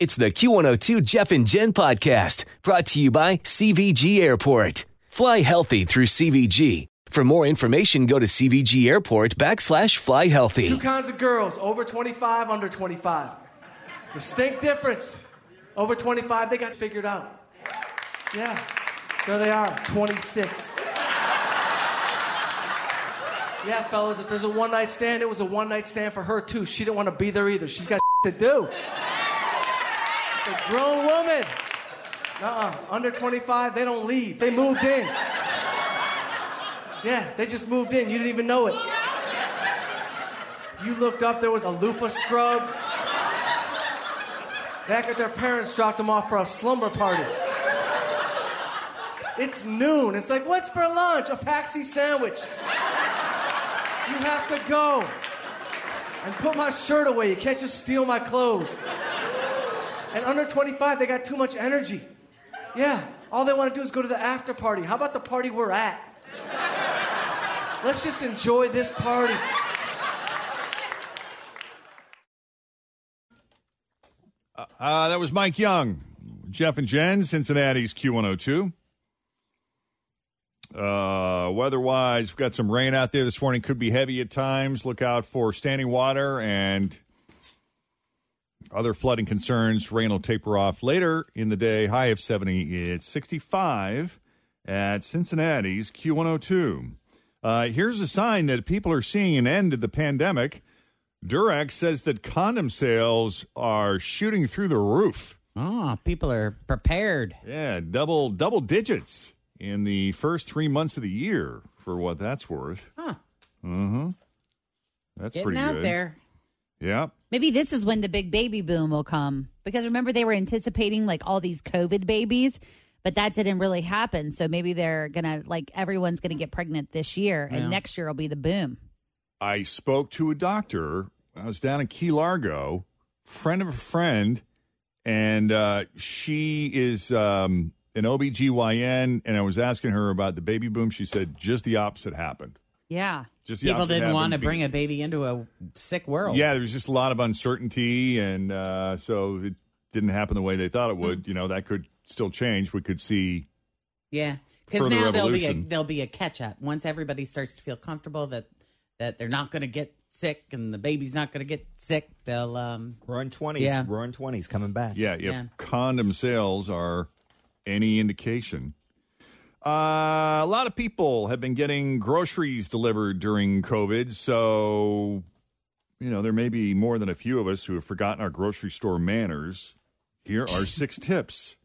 It's the Q102 Jeff and Jen podcast brought to you by CVG Airport. Fly healthy through CVG. For more information, go to CVG Airport backslash fly healthy. Two kinds of girls, over 25, under 25. Distinct difference. Over 25, they got figured out. Yeah, there they are, 26. Yeah, fellas, if there's a one night stand, it was a one night stand for her too. She didn't want to be there either. She's got to do. A grown woman. Uh-uh. Under 25, they don't leave. They moved in. Yeah, they just moved in. You didn't even know it. You looked up, there was a loofah scrub. Act like their parents dropped them off for a slumber party. It's noon. It's like, what's for lunch? A taxi sandwich. You have to go. And put my shirt away. You can't just steal my clothes. And under 25, they got too much energy. Yeah, all they want to do is go to the after party. How about the party we're at? Let's just enjoy this party. Uh, that was Mike Young, Jeff and Jen, Cincinnati's Q102. Uh, weather-wise, we've got some rain out there this morning. Could be heavy at times. Look out for standing water and other flooding concerns. Rain will taper off later in the day. High of 70. It's 65 at Cincinnati's Q102. Uh, here's a sign that people are seeing an end to the pandemic. Durex says that condom sales are shooting through the roof. Oh, people are prepared. Yeah, double double digits in the first three months of the year, for what that's worth. Huh. Mm-hmm. That's Getting pretty out good. there. Yeah. Maybe this is when the big baby boom will come. Because remember, they were anticipating like all these COVID babies, but that didn't really happen. So maybe they're going to, like, everyone's going to get pregnant this year, and Yeah. next year will be the boom. I spoke to a doctor. I was down in Key Largo, friend of a friend, and uh, she is um, an OBGYN. And I was asking her about the baby boom. She said just the opposite happened. Yeah. Just the People didn't want to happened. bring a baby into a sick world. Yeah, there was just a lot of uncertainty, and uh, so it didn't happen the way they thought it would. You know, that could still change. We could see. Yeah, because now there'll be a there'll be a catch up once everybody starts to feel comfortable that that they're not going to get sick and the baby's not going to get sick. They'll um Roaring twenties. Yeah. Roaring twenties coming back. Yeah, if Yeah. condom sales are any indication. Uh, a lot of people have been getting groceries delivered during COVID, so you know there may be more than a few of us who have forgotten our grocery store manners. Here are six tips.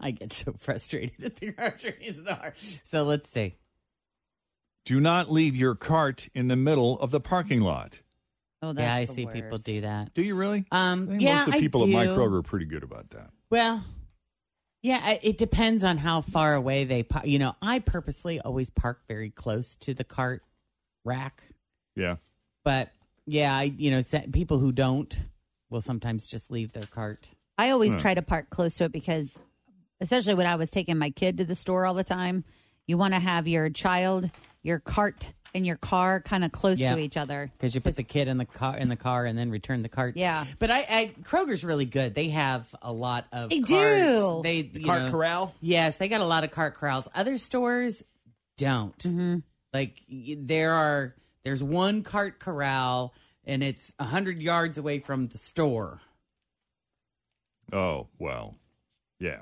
I get so frustrated at the grocery store. So let's see. Do not leave your cart in the middle of the parking lot. Oh, that's yeah, I the see people do that. Do you really? Um, I think yeah, most of the I people do. at my Kroger are pretty good about that. Well, yeah, it depends on how far away they. pa- You know, I purposely always park very close to the cart rack, Yeah. but yeah, I you know people who don't will sometimes just leave their cart. I always Huh. try to park close to it because, especially when I was taking my kid to the store all the time, you want to have your child, your cart, and your car kind of close Yeah. to each other. because you put the kid in the car in the car and then return the cart. Yeah. but I, I Kroger's really good. They have a lot of They carts. do. They you Cart know- corral. Yes, they got a lot of cart corrals. Other stores don't. Mm-hmm. Like y- there are there's one cart corral and it's a hundred yards away from the store. Oh well, yeah.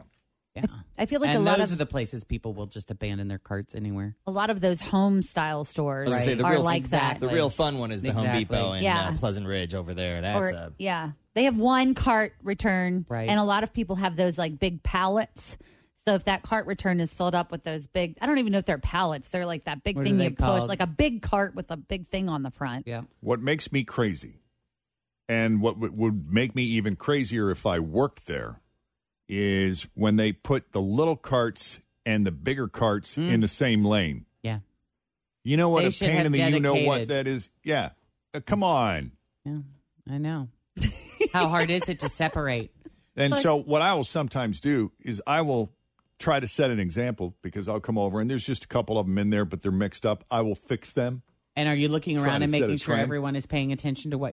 Yeah. I feel like and a lot those of are the places people will just abandon their carts anywhere. a lot of those home style stores I was gonna say, the are real- like exactly. The real fun one is the Home Exactly. Depot in Yeah. uh, Pleasant Ridge over there. That's Or a yeah, they have one cart return, Right. and a lot of people have those like big pallets. So if that cart return is filled up with those big, I don't even know if they're pallets. They're like that big What are thing they you push, called? like a big cart with a big thing on the front. Yeah. What makes me crazy, and what would- would make me even crazier if I worked there, is when they put the little carts and the bigger carts in the same lane. Yeah. You know what They a pain in the you know what that is? Yeah. Uh, come on. Yeah. I know. How hard is it to separate? And so what I will sometimes do is I will try to set an example because I'll come over and there's just a couple of them in there, but they're mixed up. I will fix them. And are you looking around and making sure everyone is paying attention to what?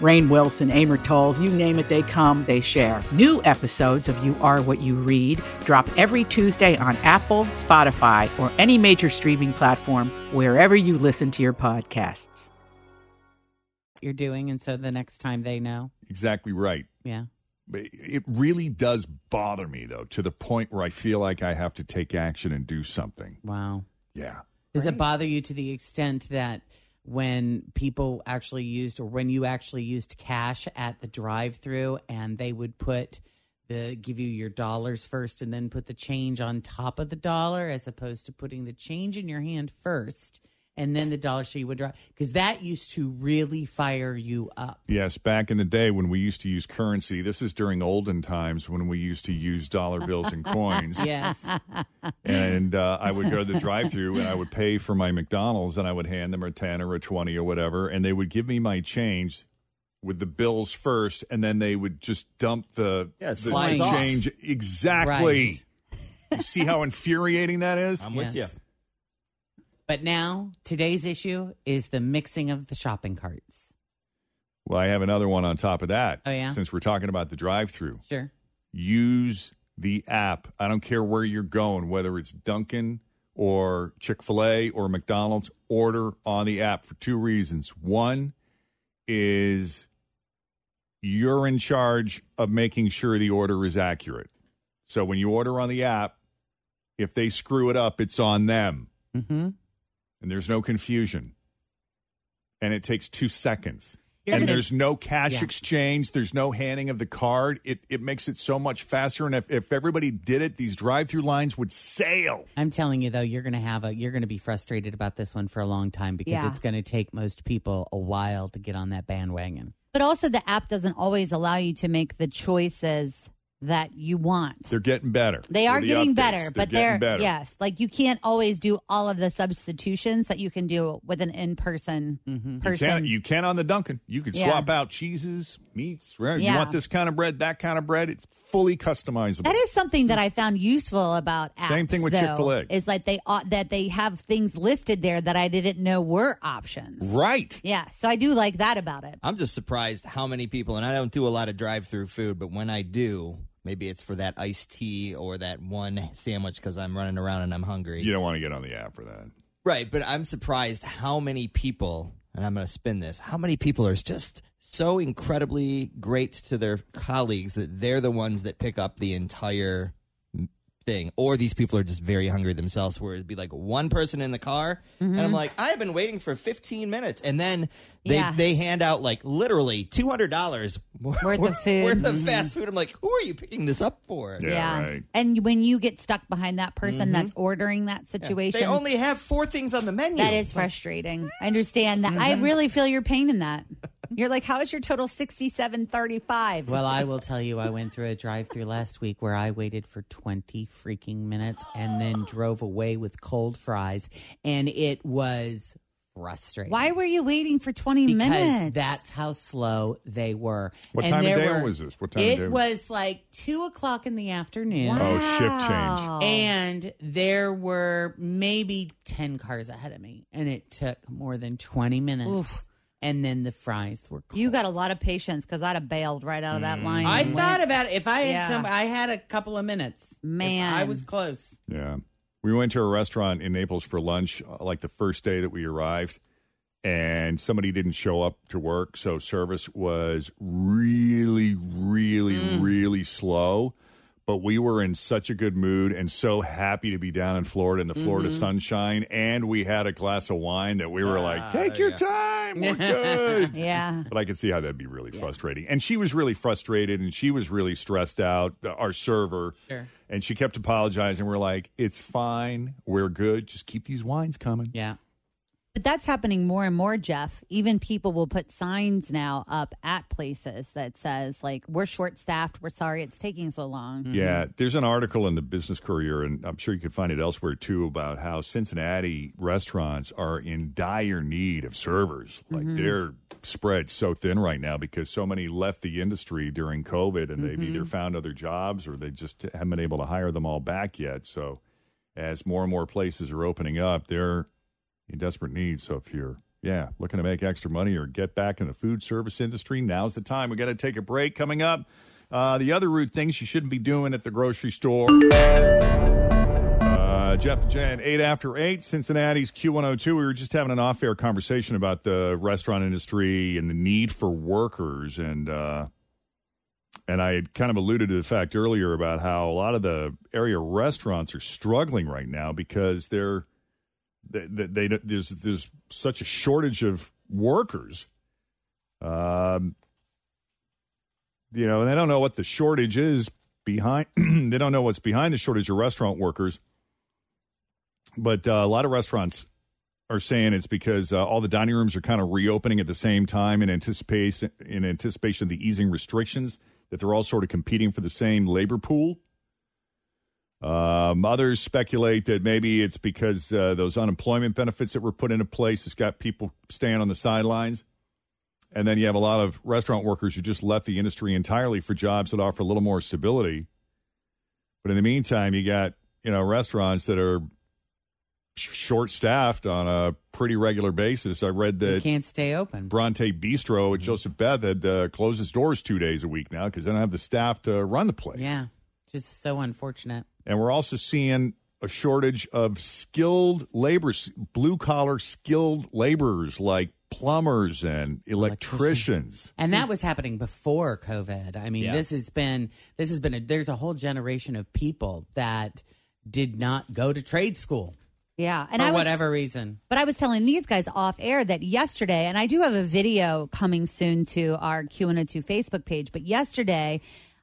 Rainn Wilson, Amor Towles, you name it, they come, they share. New episodes of You Are What You Read drop every Tuesday on Apple, Spotify, or any major streaming platform wherever you listen to your podcasts. You're doing, and so the next time they know. Exactly right. Yeah. It really does bother me though, to the point where I feel like I have to take action and do something. Wow. Yeah. Does it bother you to the extent that when people actually used, or when you actually used cash at the drive-through, and they would put the give you your dollars first, and then put the change on top of the dollar, as opposed to putting the change in your hand first, and then the dollar, so you would drop Because that used to really fire you up. Yes, back in the day when we used to use currency, this is during olden times when we used to use dollar bills and coins. Yes. And uh, I would go to the drive through and I would pay for my McDonald's and I would hand them a 10 or a 20 or whatever. And they would give me my change with the bills first. And then they would just dump the, Yeah, the slides off. change. Exactly. Right. You see how infuriating that is? I'm with you. But now, today's issue is the mixing of the shopping carts. Well, I have another one on top of that. Oh, yeah? Since we're talking about the drive through. Sure. use the app. I don't care where you're going, whether it's Dunkin' or Chick fil A or McDonald's, order on the app for two reasons. One is you're in charge of making sure the order is accurate. So when you order on the app, if they screw it up, it's on them Mm-hmm. And there's no confusion. And it takes two seconds. You're and there's no cash Yeah. exchange. There's no handing of the card. It it makes it so much faster. And if, if everybody did it, these drive through lines would sail. I'm telling you though, you're gonna have a you're gonna be frustrated about this one for a long time because Yeah. it's gonna take most people a while to get on that bandwagon. But also, the app doesn't always allow you to make the choices that you want. They're getting better. They are the getting updates, better, but getting they're better. yes, like you can't always do all of the substitutions that you can do with an in-person Mm-hmm. You person. can, you can on the Dunkin'. You could Yeah. swap out cheeses, meats. Right? You want this kind of bread, that kind of bread. It's fully customizable. That is something that I found useful about apps. Same thing with though, Chick-fil-A. Is like they ought that they have things listed there that I didn't know were options. right. Yeah, so I do like that about it. I'm just surprised how many people, and I don't do a lot of drive through food, but when I do, maybe it's for that iced tea or that one sandwich because I'm running around and I'm hungry. You don't want to get on the app for that. Right, but I'm surprised how many people, and I'm going to spin this, how many people are just so incredibly great to their colleagues that they're the ones that pick up the entire thing. Or these people are just very hungry themselves, where it'd be like one person in the car, and I'm mm-hmm. like, I've been waiting for 15 minutes. And then they, Yeah. they hand out like literally $200 Worth of food. Worth of mm-hmm. fast food. I'm like, who are you picking this up for? Yeah, right. And when you get stuck behind that person mm-hmm. that's ordering that situation, They only have four things on the menu. that is frustrating. I understand that. I Mm-hmm. really feel your pain in that. You're like, how is your total sixty-seven thirty-five? Well, I will tell you, I went through a drive-through last week where I waited for 20 freaking minutes and then drove away with cold fries, and it was frustrating. Why were you waiting for 20 because minutes? that's how slow they were. What And time of day were- was this? What time of it day was- was like two o'clock in the afternoon. Oh, shift change. And there were maybe 10 cars ahead of me, and it took more than 20 minutes. Oof. And then the fries were cold. You got a lot of patience because I'd have bailed right out of that line. I and thought went. about it. If I had Yeah. some, I had a couple of minutes. If Man. I was close. Yeah. We went to a restaurant in Naples for lunch, uh, like the first day that we arrived, and somebody didn't show up to work. So service was really, really, Mm. really slow. But we were in such a good mood and so happy to be down in Florida in the Florida Mm-hmm. sunshine. And we had a glass of wine that we were Ah, like, take your time. We're good. Yeah. But I could see how that'd be really frustrating. And she was really frustrated and she was really stressed out, our server. Sure. And she kept apologizing. We're like, it's fine. We're good. Just keep these wines coming. Yeah. But that's happening more and more, Jeff. Even people will put signs now up at places that says, like, we're short staffed. We're sorry it's taking so long. Yeah. There's an article in the Business Courier, and I'm sure you can find it elsewhere too, about how Cincinnati restaurants are in dire need of servers. Like mm-hmm. they're spread so thin right now because so many left the industry during COVID and they've either mm-hmm. found other jobs or they just haven't been able to hire them all back yet. So as more and more places are opening up, they're in desperate need. So if you're yeah, looking to make extra money or get back in the food service industry, now's the time. We got to take a break. Coming up, uh, the other rude things you shouldn't be doing at the grocery store. Uh, Jeff and Jen, eight after eight, Cincinnati's Q102. We were just having an off air conversation about the restaurant industry and the need for workers. And, uh, and I had kind of alluded to the fact earlier about how a lot of the area restaurants are struggling right now because they're they, they, they there's there's such a shortage of workers. Um, you know, and they don't know what the shortage is behind. they don't know what's behind the shortage of restaurant workers. But uh, a lot of restaurants are saying it's because uh, all the dining rooms are kind of reopening at the same time in anticipation in anticipation of the easing restrictions. That they're all sort of competing for the same labor pool. Um, others speculate that maybe it's because uh, those unemployment benefits that were put into place has got people staying on the sidelines. And then you have a lot of restaurant workers who just left the industry entirely for jobs that offer a little more stability. But in the meantime, you got you know restaurants that are short staffed on a pretty regular basis. I read You that can't stay open. Bronte Bistro at Joseph Beth had uh, closed its doors two days a week now because they don't have the staff to run the place. Yeah. Just so unfortunate. And we're also seeing a shortage of skilled labor, blue collar skilled laborers like plumbers and electricians. And that was happening before COVID. I mean, Yeah. this has been this has been a there's a whole generation of people that did not go to trade school Yeah. And for I was, whatever reason. But I was telling these guys off air that yesterday, and I do have a video coming soon to our Q and A two Facebook page, but yesterday,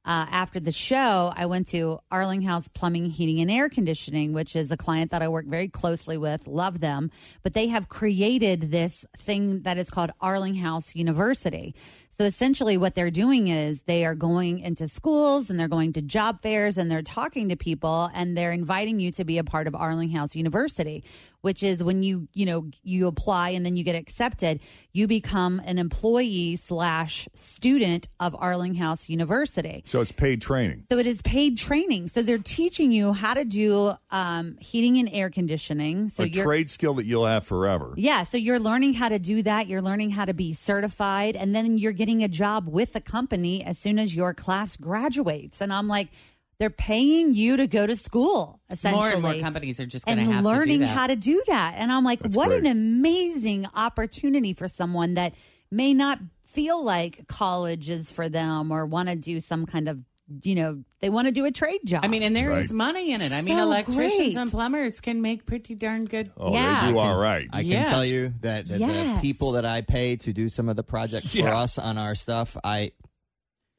uh, after the show, I went to Arlinghaus Plumbing, Heating, and Air Conditioning, which is a client that I work very closely with, love them. But they have created this thing that is called Arlinghaus University. So essentially, what they're doing is they are going into schools and they're going to job fairs and they're talking to people and they're inviting you to be a part of Arlinghaus University, which is when you you know you apply and then you get accepted, you become an employee slash student of Arlinghaus University. So it's paid training. So it is paid training. So they're teaching you how to do um, heating and air conditioning. So a trade skill that you'll have forever. yeah, so you're learning how to do that. You're learning how to be certified, and then you're getting a job with the company as soon as your class graduates. And I'm like, they're paying you to go to school, essentially. More and more companies are just going to and have learning to do that. how to do that. And I'm like, That's what great. an amazing opportunity for someone that may not feel like college is for them or want to do some kind of, you know, they want to do a trade job. I mean, and there is Right. money in it. I mean, electricians great. and plumbers can make pretty darn good. Oh, Yeah. they do all right. I can Yeah. tell you that, that Yes. the people that I pay to do some of the projects Yeah. for us on our stuff, I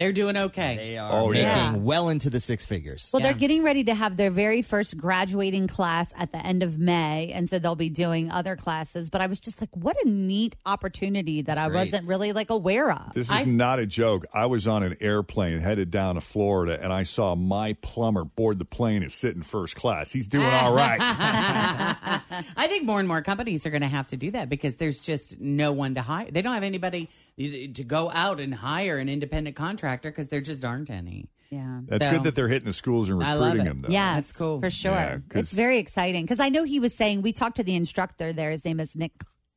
They're doing okay. They are Oh, making yeah. well into the six figures. Well, Yeah. they're getting ready to have their very first graduating class at the end of May. And so they'll be doing other classes. But I was just like, what a neat opportunity that I great. wasn't really like aware of. This is I- not a joke. I was on an airplane headed down to Florida, and I saw my plumber board the plane and sit in first class. He's doing all right. I think more and more companies are going to have to do that because there's just no one to hire. They don't have anybody to go out and hire an independent contractor because there just aren't any. Yeah. That's So- good that they're hitting the schools and recruiting them, though. Yes, That's cool. for sure. Yeah, 'cause- it's very exciting because I know he was saying we talked to the instructor there. His name is Nick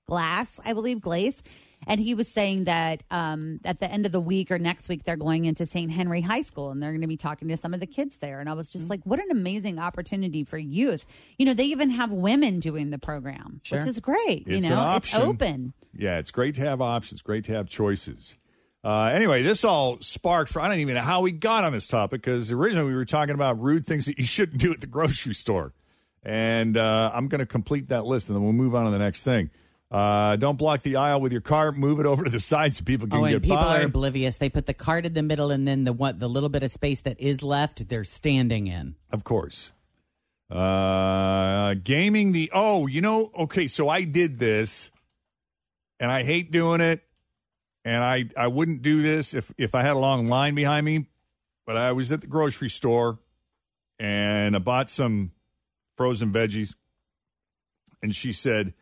Glass, I believe, Glaze, and he was saying that um, at the end of the week or next week they're going into St. Henry High School and they're going to be talking to some of the kids there. And I was just like, what an amazing opportunity for youth. You know, they even have women doing the program, Sure. which is great. It's you know, an option. it's open. Yeah, it's great to have options, great to have choices. Uh, anyway, this all sparked for I don't even know how we got on this topic because originally we were talking about rude things that you shouldn't do at the grocery store. And uh, I'm going to complete that list and then we'll move on to the next thing. Uh, don't block the aisle with your cart. Move it over to the side so people can Oh, and get people by. are oblivious. They put the cart in the middle, and then the what the little bit of space that is left, they're standing in. Of course. Uh, gaming the oh, you know, okay, so I did this, and I hate doing it, and I I wouldn't do this if if I had a long line behind me, but I was at the grocery store, and I bought some frozen veggies, and she said,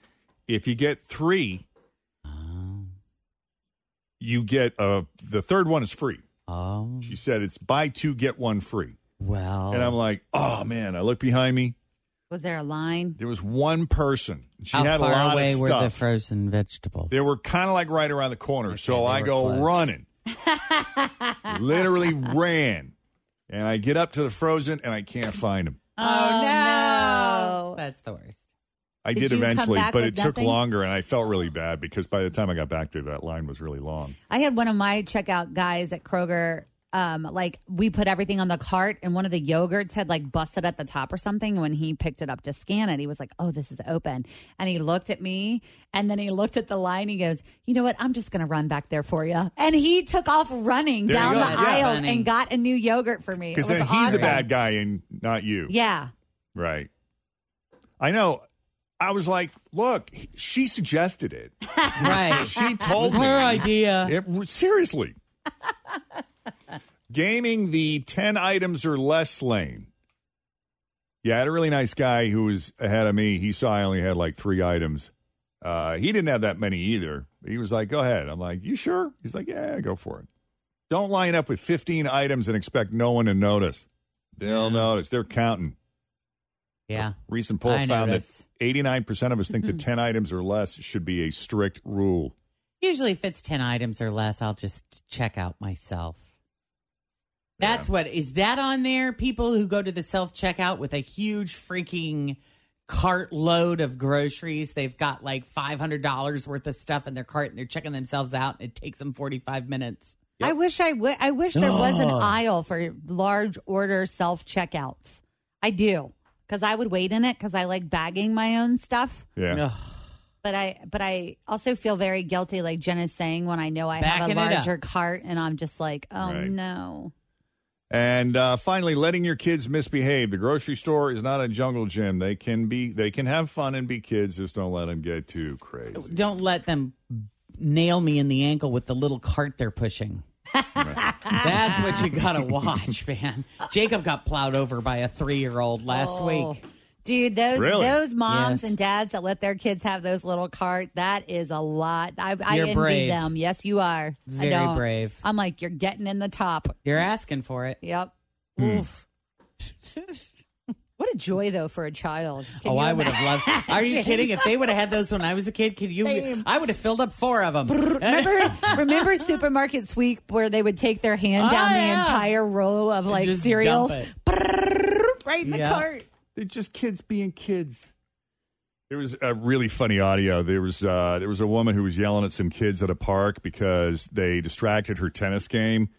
if you get three, you get uh the third one is free. Oh, She said it's buy two get one free. well. And I'm like, oh man, I look behind me. Was there a line? There was one person. She How had far a lot away of were the frozen vegetables? they were kind of like right around the corner. so I go close. running. Literally ran. And I get up to the frozen and I can't find them. Oh, no. no. That's the worst. I Did did, eventually, but with it took longer and I felt really bad because by the time I got back there, that line was really long. I had one of my checkout guys at Kroger. Um, like we put everything on the cart, and one of the yogurts had like busted at the top or something. When he picked it up to scan it, he was like, "Oh, this is open." And he looked at me, and then he looked at the line. He goes, "You know what? I'm just going to run back there for you." And he took off running There you down go. the That's aisle funny. and got a new yogurt for me. It Because was then he's the awesome. bad guy and not you. Yeah. Right. I know. I was like, look, she suggested it. Right. She told me. her idea. It, seriously. Gaming the 10 items or less lane. Yeah, I had a really nice guy who was ahead of me. He saw I only had like three items. Uh, he didn't have that many either. He was like, go ahead. I'm like, you sure? He's like, yeah, go for it. Don't line up with 15 items and expect no one to notice. They'll notice. They're counting. Yeah. Recent poll I found notice. that 89% of us think that 10 items or less should be a strict rule. Usually, if it's 10 items or less, I'll just check out myself. That's what is that on there? People who go to the self checkout with a huge freaking cart load of groceries. They've got like $500 worth of stuff in their cart and they're checking themselves out. And it takes them 45 minutes. I wish I would. I wish there was an aisle for large order self checkouts. I do because I would wait in it because I like bagging my own stuff. Yeah. Ugh. But I, but I also feel very guilty, like Jen is saying, when I know I have a larger cart and I'm just like, oh Right. no. And uh, finally, letting your kids misbehave. The grocery store is not a jungle gym. They can be, they can have fun and be kids. Just don't let them get too crazy. Don't let them nail me in the ankle with the little cart they're pushing. That's what you gotta watch, man. Jacob got plowed over by a three year old last Oh. week. Dude, those Really? those moms Yes. and dads that let their kids have those little cart, that is a lot. I, I envy brave. them. Yes, you are. I Very don't. brave. I'm like, you're getting in the top. You're asking for it. Yep. Hmm. Oof. what a joy, though, for a child. Can oh, I would have loved. Are you kidding? If they would have had those when I was a kid, could you? Same. I would have filled up four of them. Remember, remember supermarket sweep where they would take their hand Oh, down the yeah. entire row of like cereals, right in the Yeah. cart. They're just kids being kids. There was a really funny audio. There was uh, there was a woman who was yelling at some kids at a park because they distracted her tennis game,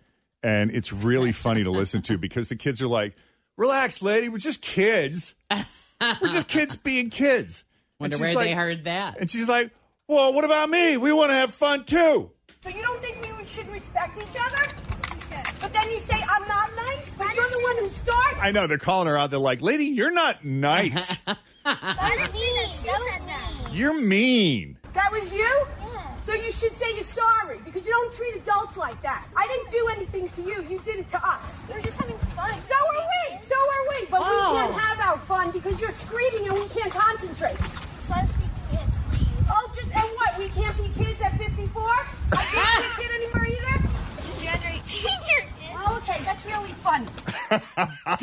and it's really funny to listen to because the kids are like, "Relax, lady, we're just kids. We're just kids being kids." And Wonder she's where they heard that. And she's like, "Well, what about me? We want to have fun too." So you don't think we should respect each other? We should. but then you say I'm not nice, but you're the one who started. I know they're calling her out. They're like, "Lady, you're not nice. That was me. That was me. you're mean." That was you? So you should say you're sorry because you don't treat adults like that. I didn't do anything to you. You did it to us. We were just having fun. So are we. So are we. But Oh. we can't have our fun because you're screaming and we can't concentrate. Just let us be kids, please. Oh, just and what? We can't be kids at 54? I can't be a kid anymore either. You're under 18. Oh, okay. That's really fun.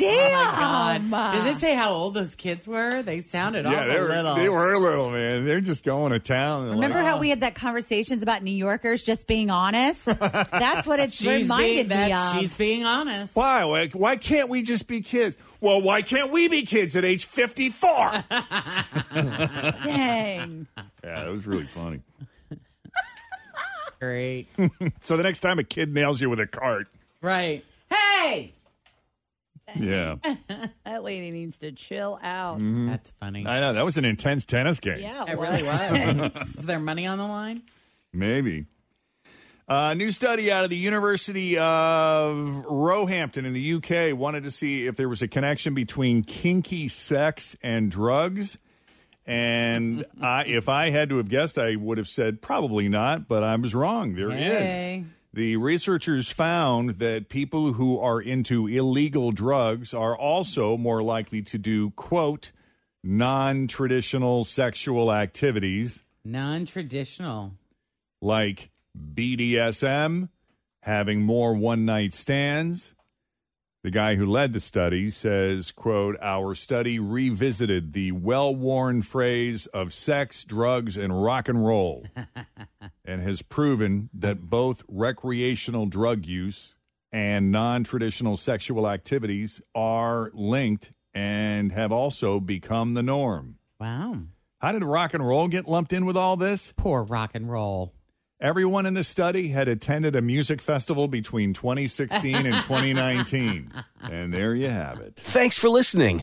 Oh my God. Does it say how old those kids were? They sounded Yeah, awful they were, little. they were little, man. They're just going to town. They're Remember like, how oh. we had that conversations about New Yorkers just being honest? That's what it She's reminded being, me that, of. She's being honest. Why? why? Why can't we just be kids? Well, why can't we be kids at age 54? Dang. yeah, that was really funny. Great. so the next time a kid nails you with a cart, right. Hey! Yeah. that lady needs to chill out. Mhm. That's funny. I know. That was an intense tennis game. Yeah, It really was. Is there money on the line? Maybe. A new study out of the University of Roehampton in the UK wanted to see if there was a connection between kinky sex and drugs. And I, if I had to have guessed, I would have said probably not, but I was wrong. There is. Hey. The researchers found that people who are into illegal drugs are also more likely to do, quote, non traditional sexual activities Non traditional. like BDSM, having more one night stands. The guy who led the study says, quote, our study revisited the well-worn phrase of sex, drugs, and rock and roll and has proven that both recreational drug use and non-traditional sexual activities are linked and have also become the norm. Wow. How did rock and roll get lumped in with all this? Poor rock and roll. Everyone in the study had attended a music festival between 2016 and 2019. And there you have it. Thanks for listening